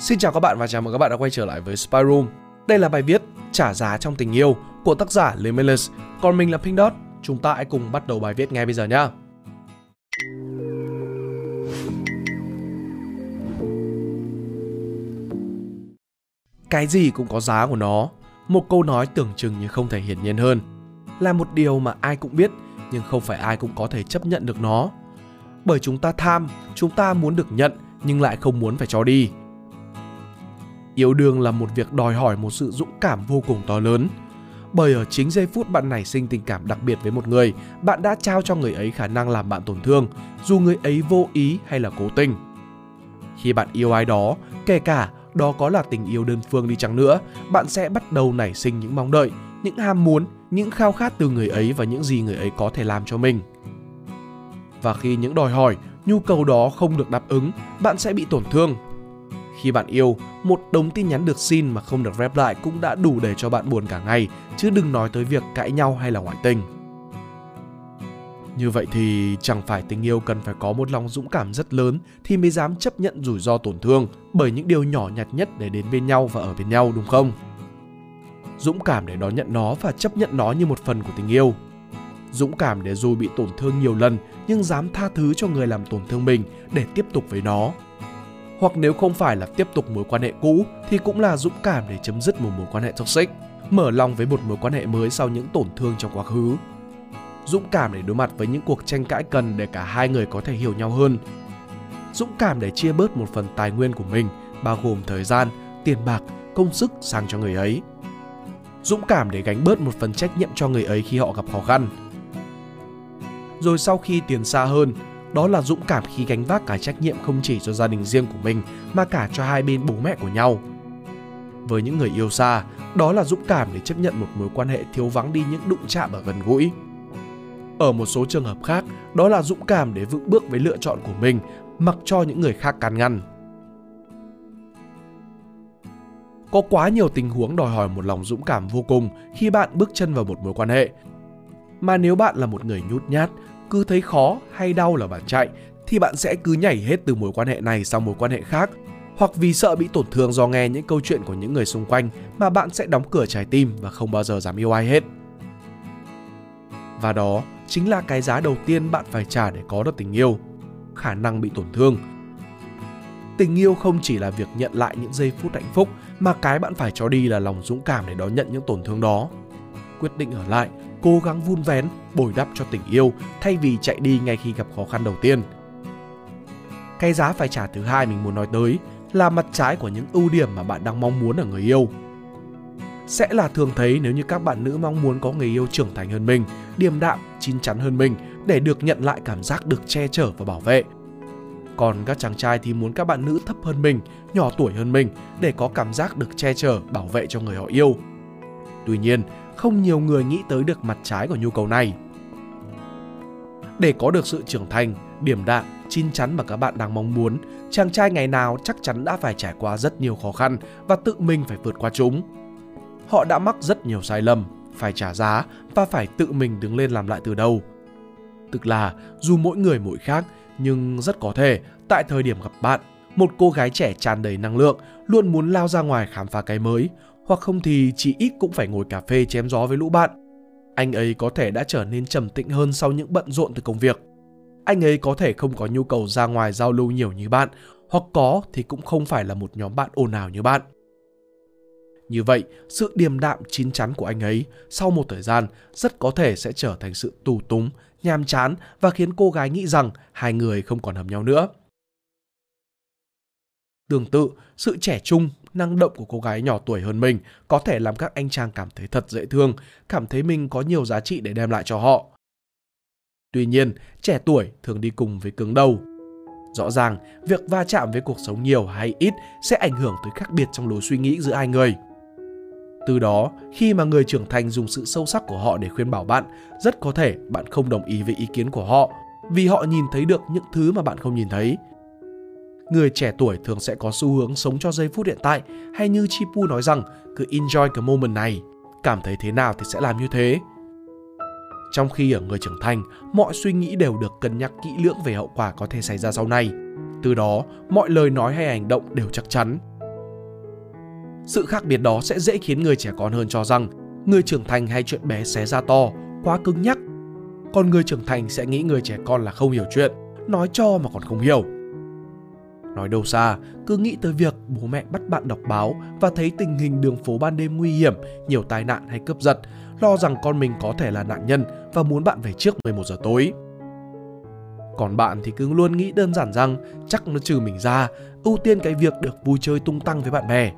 Xin chào các bạn và chào mừng các bạn đã quay trở lại với Spy Room. Đây là bài viết Trả giá trong tình yêu của tác giả Limitless. Còn mình là Pink Dot. Chúng ta hãy cùng bắt đầu bài viết ngay bây giờ nhé. Cái gì cũng có giá của nó. Một câu nói tưởng chừng như không thể hiển nhiên hơn. Là một điều mà ai cũng biết nhưng không phải ai cũng có thể chấp nhận được nó. Bởi chúng ta tham, chúng ta muốn được nhận nhưng lại không muốn phải cho đi Yêu đương là một việc đòi hỏi một sự dũng cảm vô cùng to lớn. Bởi ở chính giây phút bạn nảy sinh tình cảm đặc biệt với một người, bạn đã trao cho người ấy khả năng làm bạn tổn thương, dù người ấy vô ý hay là cố tình. Khi bạn yêu ai đó, kể cả đó có là tình yêu đơn phương đi chăng nữa, bạn sẽ bắt đầu nảy sinh những mong đợi, những ham muốn, những khao khát từ người ấy và những gì người ấy có thể làm cho mình. Và khi những đòi hỏi, nhu cầu đó không được đáp ứng, bạn sẽ bị tổn thương khi bạn yêu, một đống tin nhắn được xin mà không được rep lại cũng đã đủ để cho bạn buồn cả ngày, chứ đừng nói tới việc cãi nhau hay là ngoại tình. Như vậy thì chẳng phải tình yêu cần phải có một lòng dũng cảm rất lớn thì mới dám chấp nhận rủi ro tổn thương bởi những điều nhỏ nhặt nhất để đến bên nhau và ở bên nhau đúng không? Dũng cảm để đón nhận nó và chấp nhận nó như một phần của tình yêu. Dũng cảm để dù bị tổn thương nhiều lần nhưng dám tha thứ cho người làm tổn thương mình để tiếp tục với nó hoặc nếu không phải là tiếp tục mối quan hệ cũ thì cũng là dũng cảm để chấm dứt một mối quan hệ toxic, mở lòng với một mối quan hệ mới sau những tổn thương trong quá khứ. Dũng cảm để đối mặt với những cuộc tranh cãi cần để cả hai người có thể hiểu nhau hơn. Dũng cảm để chia bớt một phần tài nguyên của mình, bao gồm thời gian, tiền bạc, công sức sang cho người ấy. Dũng cảm để gánh bớt một phần trách nhiệm cho người ấy khi họ gặp khó khăn. Rồi sau khi tiền xa hơn, đó là dũng cảm khi gánh vác cả trách nhiệm không chỉ cho gia đình riêng của mình mà cả cho hai bên bố mẹ của nhau. Với những người yêu xa, đó là dũng cảm để chấp nhận một mối quan hệ thiếu vắng đi những đụng chạm ở gần gũi. Ở một số trường hợp khác, đó là dũng cảm để vững bước với lựa chọn của mình, mặc cho những người khác can ngăn. Có quá nhiều tình huống đòi hỏi một lòng dũng cảm vô cùng khi bạn bước chân vào một mối quan hệ. Mà nếu bạn là một người nhút nhát, cứ thấy khó hay đau là bạn chạy thì bạn sẽ cứ nhảy hết từ mối quan hệ này sang mối quan hệ khác hoặc vì sợ bị tổn thương do nghe những câu chuyện của những người xung quanh mà bạn sẽ đóng cửa trái tim và không bao giờ dám yêu ai hết. Và đó chính là cái giá đầu tiên bạn phải trả để có được tình yêu, khả năng bị tổn thương. Tình yêu không chỉ là việc nhận lại những giây phút hạnh phúc mà cái bạn phải cho đi là lòng dũng cảm để đón nhận những tổn thương đó. Quyết định ở lại cố gắng vun vén, bồi đắp cho tình yêu thay vì chạy đi ngay khi gặp khó khăn đầu tiên. Cái giá phải trả thứ hai mình muốn nói tới là mặt trái của những ưu điểm mà bạn đang mong muốn ở người yêu. Sẽ là thường thấy nếu như các bạn nữ mong muốn có người yêu trưởng thành hơn mình, điềm đạm, chín chắn hơn mình để được nhận lại cảm giác được che chở và bảo vệ. Còn các chàng trai thì muốn các bạn nữ thấp hơn mình, nhỏ tuổi hơn mình để có cảm giác được che chở, bảo vệ cho người họ yêu. Tuy nhiên, không nhiều người nghĩ tới được mặt trái của nhu cầu này. Để có được sự trưởng thành, điểm đạm, chín chắn mà các bạn đang mong muốn, chàng trai ngày nào chắc chắn đã phải trải qua rất nhiều khó khăn và tự mình phải vượt qua chúng. Họ đã mắc rất nhiều sai lầm, phải trả giá và phải tự mình đứng lên làm lại từ đầu. Tức là dù mỗi người mỗi khác nhưng rất có thể tại thời điểm gặp bạn, một cô gái trẻ tràn đầy năng lượng luôn muốn lao ra ngoài khám phá cái mới hoặc không thì chỉ ít cũng phải ngồi cà phê chém gió với lũ bạn. Anh ấy có thể đã trở nên trầm tĩnh hơn sau những bận rộn từ công việc. Anh ấy có thể không có nhu cầu ra ngoài giao lưu nhiều như bạn, hoặc có thì cũng không phải là một nhóm bạn ồn ào như bạn. Như vậy, sự điềm đạm chín chắn của anh ấy sau một thời gian rất có thể sẽ trở thành sự tù túng, nhàm chán và khiến cô gái nghĩ rằng hai người không còn hợp nhau nữa. Tương tự, sự trẻ trung, năng động của cô gái nhỏ tuổi hơn mình có thể làm các anh chàng cảm thấy thật dễ thương, cảm thấy mình có nhiều giá trị để đem lại cho họ. Tuy nhiên, trẻ tuổi thường đi cùng với cứng đầu. Rõ ràng, việc va chạm với cuộc sống nhiều hay ít sẽ ảnh hưởng tới khác biệt trong lối suy nghĩ giữa hai người. Từ đó, khi mà người trưởng thành dùng sự sâu sắc của họ để khuyên bảo bạn, rất có thể bạn không đồng ý với ý kiến của họ vì họ nhìn thấy được những thứ mà bạn không nhìn thấy – người trẻ tuổi thường sẽ có xu hướng sống cho giây phút hiện tại hay như Chipu nói rằng cứ enjoy cái moment này, cảm thấy thế nào thì sẽ làm như thế. Trong khi ở người trưởng thành, mọi suy nghĩ đều được cân nhắc kỹ lưỡng về hậu quả có thể xảy ra sau này. Từ đó, mọi lời nói hay hành động đều chắc chắn. Sự khác biệt đó sẽ dễ khiến người trẻ con hơn cho rằng người trưởng thành hay chuyện bé xé ra to, quá cứng nhắc. Còn người trưởng thành sẽ nghĩ người trẻ con là không hiểu chuyện, nói cho mà còn không hiểu. Nói đâu xa, cứ nghĩ tới việc bố mẹ bắt bạn đọc báo và thấy tình hình đường phố ban đêm nguy hiểm, nhiều tai nạn hay cướp giật, lo rằng con mình có thể là nạn nhân và muốn bạn về trước 11 giờ tối. Còn bạn thì cứ luôn nghĩ đơn giản rằng chắc nó trừ mình ra, ưu tiên cái việc được vui chơi tung tăng với bạn bè.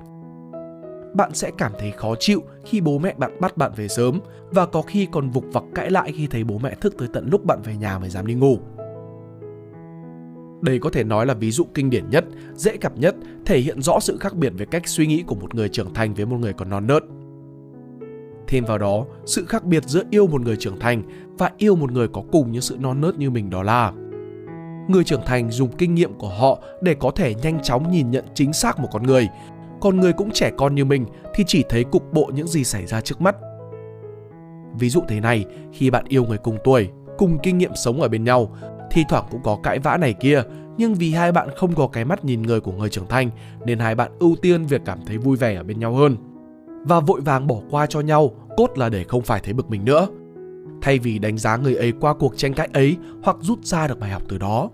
Bạn sẽ cảm thấy khó chịu khi bố mẹ bạn bắt bạn về sớm và có khi còn vục vặc cãi lại khi thấy bố mẹ thức tới tận lúc bạn về nhà mới dám đi ngủ. Đây có thể nói là ví dụ kinh điển nhất, dễ gặp nhất, thể hiện rõ sự khác biệt về cách suy nghĩ của một người trưởng thành với một người còn non nớt. Thêm vào đó, sự khác biệt giữa yêu một người trưởng thành và yêu một người có cùng những sự non nớt như mình đó là Người trưởng thành dùng kinh nghiệm của họ để có thể nhanh chóng nhìn nhận chính xác một con người, còn người cũng trẻ con như mình thì chỉ thấy cục bộ những gì xảy ra trước mắt. Ví dụ thế này, khi bạn yêu người cùng tuổi, cùng kinh nghiệm sống ở bên nhau, thi thoảng cũng có cãi vã này kia, nhưng vì hai bạn không có cái mắt nhìn người của người trưởng thành nên hai bạn ưu tiên việc cảm thấy vui vẻ ở bên nhau hơn. Và vội vàng bỏ qua cho nhau, cốt là để không phải thấy bực mình nữa. Thay vì đánh giá người ấy qua cuộc tranh cãi ấy hoặc rút ra được bài học từ đó.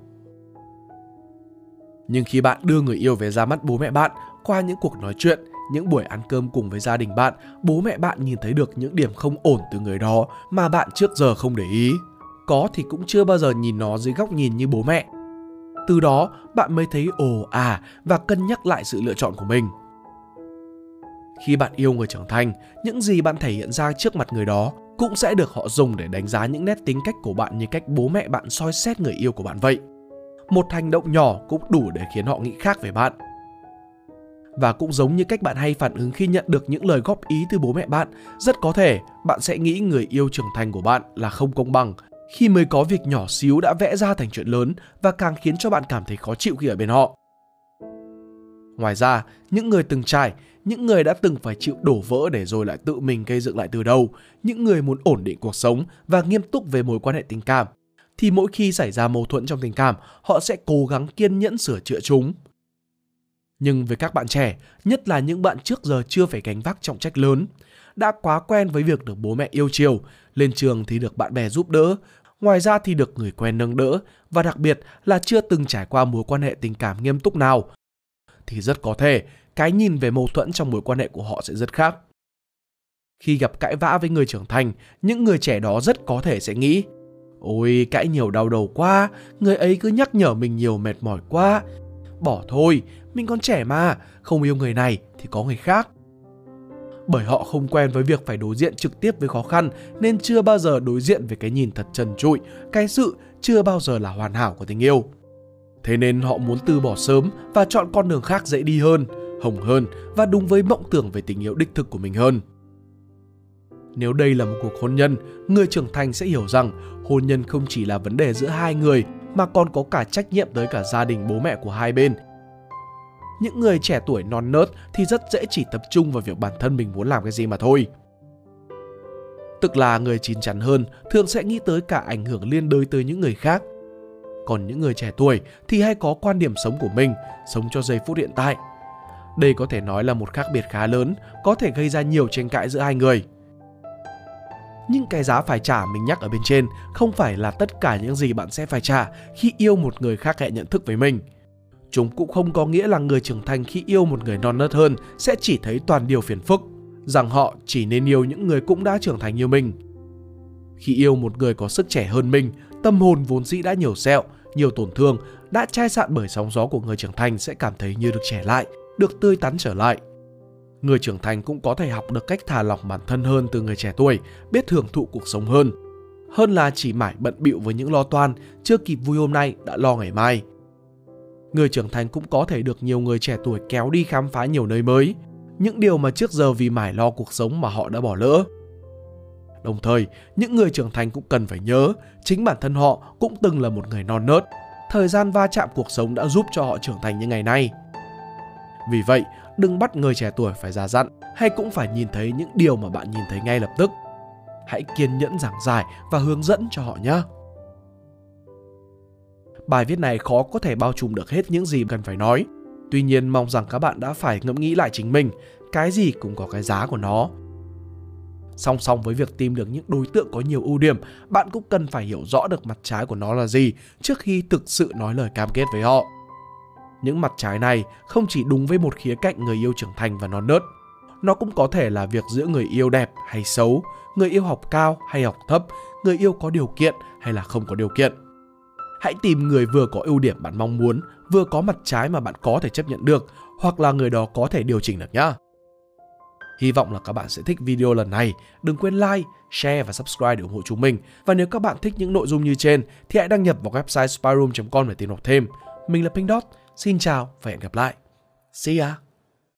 Nhưng khi bạn đưa người yêu về ra mắt bố mẹ bạn qua những cuộc nói chuyện, những buổi ăn cơm cùng với gia đình bạn, bố mẹ bạn nhìn thấy được những điểm không ổn từ người đó mà bạn trước giờ không để ý có thì cũng chưa bao giờ nhìn nó dưới góc nhìn như bố mẹ. Từ đó, bạn mới thấy ồ à và cân nhắc lại sự lựa chọn của mình. Khi bạn yêu người trưởng thành, những gì bạn thể hiện ra trước mặt người đó cũng sẽ được họ dùng để đánh giá những nét tính cách của bạn như cách bố mẹ bạn soi xét người yêu của bạn vậy. Một hành động nhỏ cũng đủ để khiến họ nghĩ khác về bạn. Và cũng giống như cách bạn hay phản ứng khi nhận được những lời góp ý từ bố mẹ bạn, rất có thể bạn sẽ nghĩ người yêu trưởng thành của bạn là không công bằng khi mới có việc nhỏ xíu đã vẽ ra thành chuyện lớn và càng khiến cho bạn cảm thấy khó chịu khi ở bên họ. Ngoài ra, những người từng trải, những người đã từng phải chịu đổ vỡ để rồi lại tự mình gây dựng lại từ đầu, những người muốn ổn định cuộc sống và nghiêm túc về mối quan hệ tình cảm, thì mỗi khi xảy ra mâu thuẫn trong tình cảm, họ sẽ cố gắng kiên nhẫn sửa chữa chúng. Nhưng với các bạn trẻ, nhất là những bạn trước giờ chưa phải gánh vác trọng trách lớn, đã quá quen với việc được bố mẹ yêu chiều, lên trường thì được bạn bè giúp đỡ, ngoài ra thì được người quen nâng đỡ và đặc biệt là chưa từng trải qua mối quan hệ tình cảm nghiêm túc nào thì rất có thể cái nhìn về mâu thuẫn trong mối quan hệ của họ sẽ rất khác. Khi gặp cãi vã với người trưởng thành, những người trẻ đó rất có thể sẽ nghĩ Ôi cãi nhiều đau đầu quá, người ấy cứ nhắc nhở mình nhiều mệt mỏi quá. Bỏ thôi, mình còn trẻ mà, không yêu người này thì có người khác bởi họ không quen với việc phải đối diện trực tiếp với khó khăn nên chưa bao giờ đối diện với cái nhìn thật trần trụi, cái sự chưa bao giờ là hoàn hảo của tình yêu. Thế nên họ muốn từ bỏ sớm và chọn con đường khác dễ đi hơn, hồng hơn và đúng với mộng tưởng về tình yêu đích thực của mình hơn. Nếu đây là một cuộc hôn nhân, người trưởng thành sẽ hiểu rằng hôn nhân không chỉ là vấn đề giữa hai người mà còn có cả trách nhiệm tới cả gia đình bố mẹ của hai bên những người trẻ tuổi non nớt thì rất dễ chỉ tập trung vào việc bản thân mình muốn làm cái gì mà thôi. Tức là người chín chắn hơn thường sẽ nghĩ tới cả ảnh hưởng liên đới tới những người khác. Còn những người trẻ tuổi thì hay có quan điểm sống của mình, sống cho giây phút hiện tại. Đây có thể nói là một khác biệt khá lớn, có thể gây ra nhiều tranh cãi giữa hai người. Nhưng cái giá phải trả mình nhắc ở bên trên không phải là tất cả những gì bạn sẽ phải trả khi yêu một người khác hệ nhận thức với mình – Chúng cũng không có nghĩa là người trưởng thành khi yêu một người non nớt hơn sẽ chỉ thấy toàn điều phiền phức, rằng họ chỉ nên yêu những người cũng đã trưởng thành như mình. Khi yêu một người có sức trẻ hơn mình, tâm hồn vốn dĩ đã nhiều sẹo, nhiều tổn thương, đã chai sạn bởi sóng gió của người trưởng thành sẽ cảm thấy như được trẻ lại, được tươi tắn trở lại. Người trưởng thành cũng có thể học được cách thả lỏng bản thân hơn từ người trẻ tuổi, biết hưởng thụ cuộc sống hơn. Hơn là chỉ mãi bận bịu với những lo toan, chưa kịp vui hôm nay đã lo ngày mai người trưởng thành cũng có thể được nhiều người trẻ tuổi kéo đi khám phá nhiều nơi mới, những điều mà trước giờ vì mải lo cuộc sống mà họ đã bỏ lỡ. Đồng thời, những người trưởng thành cũng cần phải nhớ, chính bản thân họ cũng từng là một người non nớt. Thời gian va chạm cuộc sống đã giúp cho họ trưởng thành như ngày nay. Vì vậy, đừng bắt người trẻ tuổi phải già dặn hay cũng phải nhìn thấy những điều mà bạn nhìn thấy ngay lập tức. Hãy kiên nhẫn giảng giải và hướng dẫn cho họ nhé. Bài viết này khó có thể bao trùm được hết những gì cần phải nói. Tuy nhiên mong rằng các bạn đã phải ngẫm nghĩ lại chính mình, cái gì cũng có cái giá của nó. Song song với việc tìm được những đối tượng có nhiều ưu điểm, bạn cũng cần phải hiểu rõ được mặt trái của nó là gì trước khi thực sự nói lời cam kết với họ. Những mặt trái này không chỉ đúng với một khía cạnh người yêu trưởng thành và non nớt, nó cũng có thể là việc giữa người yêu đẹp hay xấu, người yêu học cao hay học thấp, người yêu có điều kiện hay là không có điều kiện. Hãy tìm người vừa có ưu điểm bạn mong muốn, vừa có mặt trái mà bạn có thể chấp nhận được, hoặc là người đó có thể điều chỉnh được nhá. Hy vọng là các bạn sẽ thích video lần này. Đừng quên like, share và subscribe để ủng hộ chúng mình. Và nếu các bạn thích những nội dung như trên thì hãy đăng nhập vào website spyroom.com để tìm đọc thêm. Mình là Pink Dot. Xin chào và hẹn gặp lại. See ya!